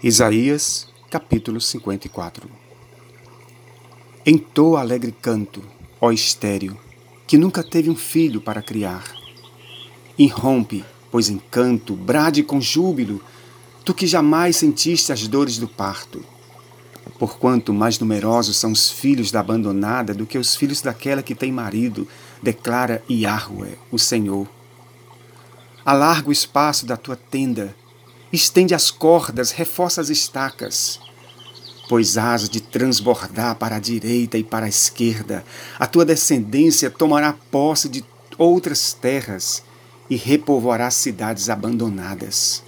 Isaías, capítulo 54 Entoa alegre canto, ó estéreo, que nunca teve um filho para criar. Irrompe, pois em canto, brade com júbilo, tu que jamais sentiste as dores do parto. Porquanto mais numerosos são os filhos da abandonada do que os filhos daquela que tem marido, declara Yahweh, o Senhor. Alarga o espaço da tua tenda, Estende as cordas, reforça as estacas, pois has de transbordar para a direita e para a esquerda. A tua descendência tomará posse de outras terras e repovoará cidades abandonadas.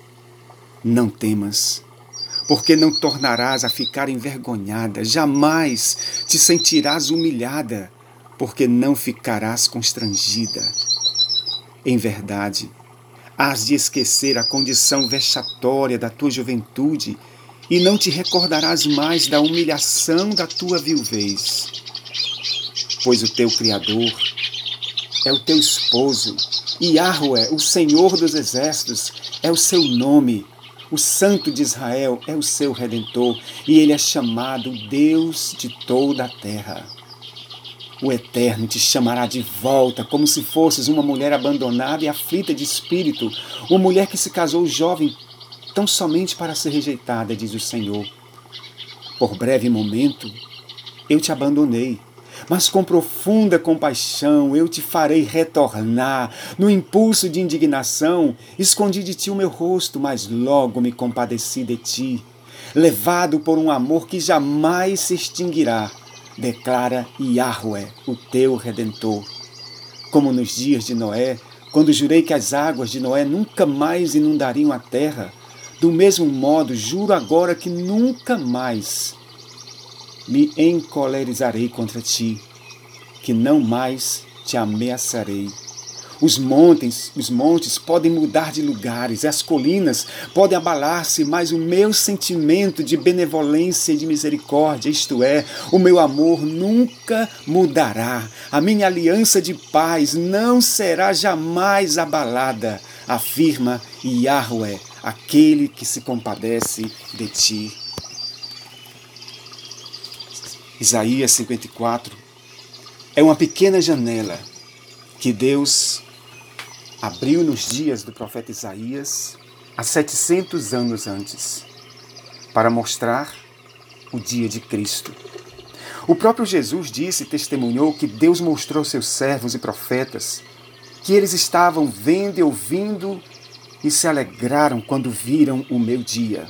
Não temas, porque não tornarás a ficar envergonhada, jamais te sentirás humilhada, porque não ficarás constrangida. Em verdade, Hás de esquecer a condição vexatória da tua juventude e não te recordarás mais da humilhação da tua viuvez. Pois o teu Criador é o teu esposo, e Yahweh, o Senhor dos exércitos, é o seu nome. O Santo de Israel é o seu redentor, e ele é chamado Deus de toda a terra. O Eterno te chamará de volta, como se fosses uma mulher abandonada e aflita de espírito, uma mulher que se casou jovem tão somente para ser rejeitada, diz o Senhor. Por breve momento eu te abandonei, mas com profunda compaixão eu te farei retornar. No impulso de indignação, escondi de ti o meu rosto, mas logo me compadeci de ti, levado por um amor que jamais se extinguirá declara Yahweh, o teu redentor. Como nos dias de Noé, quando jurei que as águas de Noé nunca mais inundariam a terra, do mesmo modo juro agora que nunca mais me encolerizarei contra ti, que não mais te ameaçarei os montes, os montes podem mudar de lugares, as colinas podem abalar-se, mas o meu sentimento de benevolência e de misericórdia, isto é, o meu amor nunca mudará. A minha aliança de paz não será jamais abalada, afirma Yahweh, aquele que se compadece de ti. Isaías 54 é uma pequena janela que Deus abriu nos dias do profeta Isaías, há 700 anos antes, para mostrar o dia de Cristo. O próprio Jesus disse e testemunhou que Deus mostrou seus servos e profetas que eles estavam vendo e ouvindo e se alegraram quando viram o meu dia.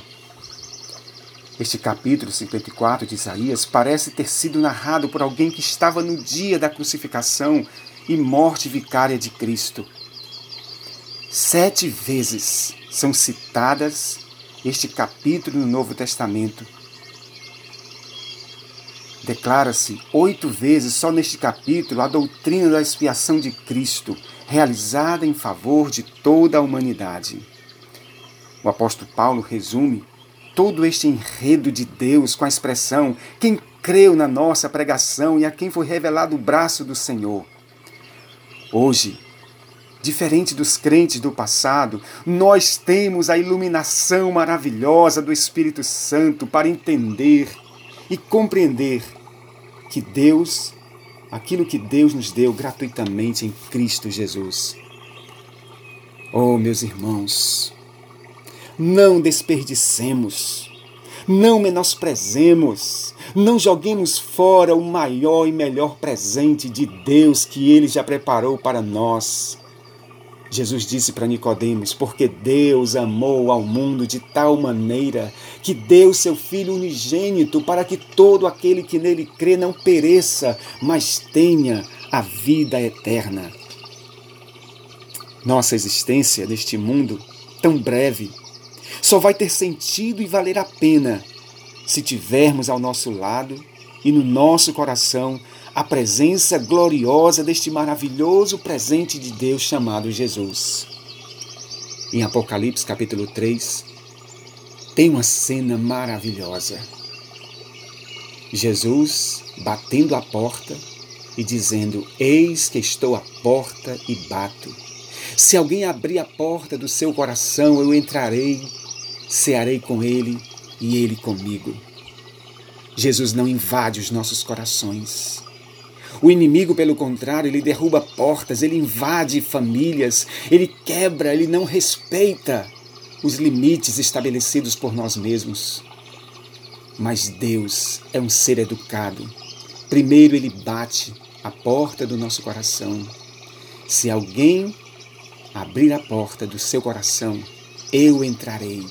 Este capítulo 54 de Isaías parece ter sido narrado por alguém que estava no dia da crucificação e morte vicária de Cristo. Sete vezes são citadas este capítulo no Novo Testamento. Declara-se oito vezes só neste capítulo a doutrina da expiação de Cristo, realizada em favor de toda a humanidade. O apóstolo Paulo resume todo este enredo de Deus com a expressão: quem creu na nossa pregação e a quem foi revelado o braço do Senhor. Hoje, Diferente dos crentes do passado, nós temos a iluminação maravilhosa do Espírito Santo para entender e compreender que Deus, aquilo que Deus nos deu gratuitamente em Cristo Jesus. Oh, meus irmãos, não desperdicemos, não menosprezemos, não joguemos fora o maior e melhor presente de Deus que Ele já preparou para nós Jesus disse para Nicodemos: "Porque Deus amou ao mundo de tal maneira que deu seu filho unigênito para que todo aquele que nele crê não pereça, mas tenha a vida eterna." Nossa existência neste mundo tão breve só vai ter sentido e valer a pena se tivermos ao nosso lado e no nosso coração a presença gloriosa deste maravilhoso presente de Deus chamado Jesus. Em Apocalipse capítulo 3, tem uma cena maravilhosa. Jesus batendo a porta e dizendo: Eis que estou à porta e bato. Se alguém abrir a porta do seu coração, eu entrarei, cearei com ele e Ele comigo. Jesus não invade os nossos corações. O inimigo, pelo contrário, ele derruba portas, ele invade famílias, ele quebra, ele não respeita os limites estabelecidos por nós mesmos. Mas Deus é um ser educado. Primeiro ele bate a porta do nosso coração. Se alguém abrir a porta do seu coração, eu entrarei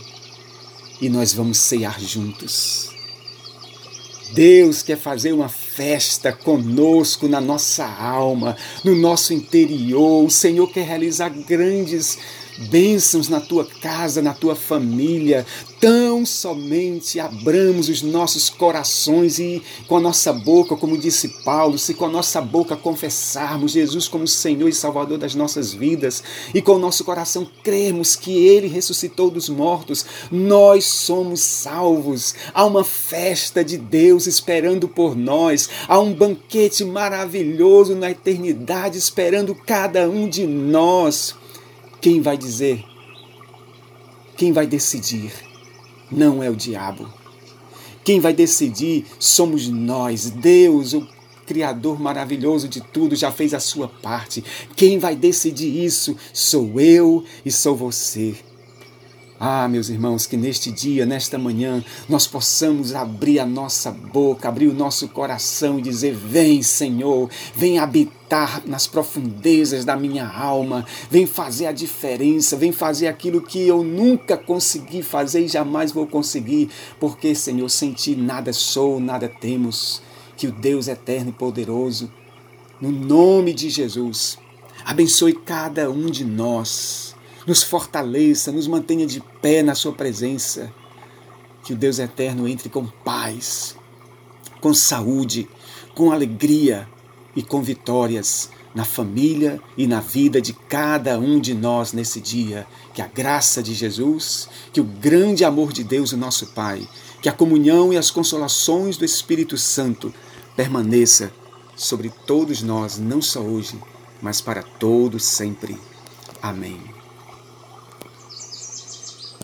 e nós vamos cear juntos. Deus quer fazer uma festa conosco na nossa alma, no nosso interior. O Senhor quer realizar grandes bênçãos na tua casa, na tua família. Tão somente abramos os nossos corações e com a nossa boca, como disse Paulo, se com a nossa boca confessarmos Jesus como Senhor e Salvador das nossas vidas e com o nosso coração cremos que Ele ressuscitou dos mortos, nós somos salvos. Há uma festa de Deus esperando por nós, há um banquete maravilhoso na eternidade esperando cada um de nós. Quem vai dizer? Quem vai decidir? Não é o diabo. Quem vai decidir somos nós. Deus, o Criador maravilhoso de tudo, já fez a sua parte. Quem vai decidir isso sou eu e sou você. Ah, meus irmãos, que neste dia, nesta manhã, nós possamos abrir a nossa boca, abrir o nosso coração e dizer: Vem, Senhor, vem habitar nas profundezas da minha alma, vem fazer a diferença, vem fazer aquilo que eu nunca consegui fazer e jamais vou conseguir, porque, Senhor, sem ti nada sou, nada temos. Que o Deus eterno e poderoso, no nome de Jesus, abençoe cada um de nós nos fortaleça, nos mantenha de pé na Sua presença. Que o Deus eterno entre com paz, com saúde, com alegria e com vitórias na família e na vida de cada um de nós nesse dia. Que a graça de Jesus, que o grande amor de Deus, o nosso Pai, que a comunhão e as consolações do Espírito Santo permaneça sobre todos nós, não só hoje, mas para todos sempre. Amém.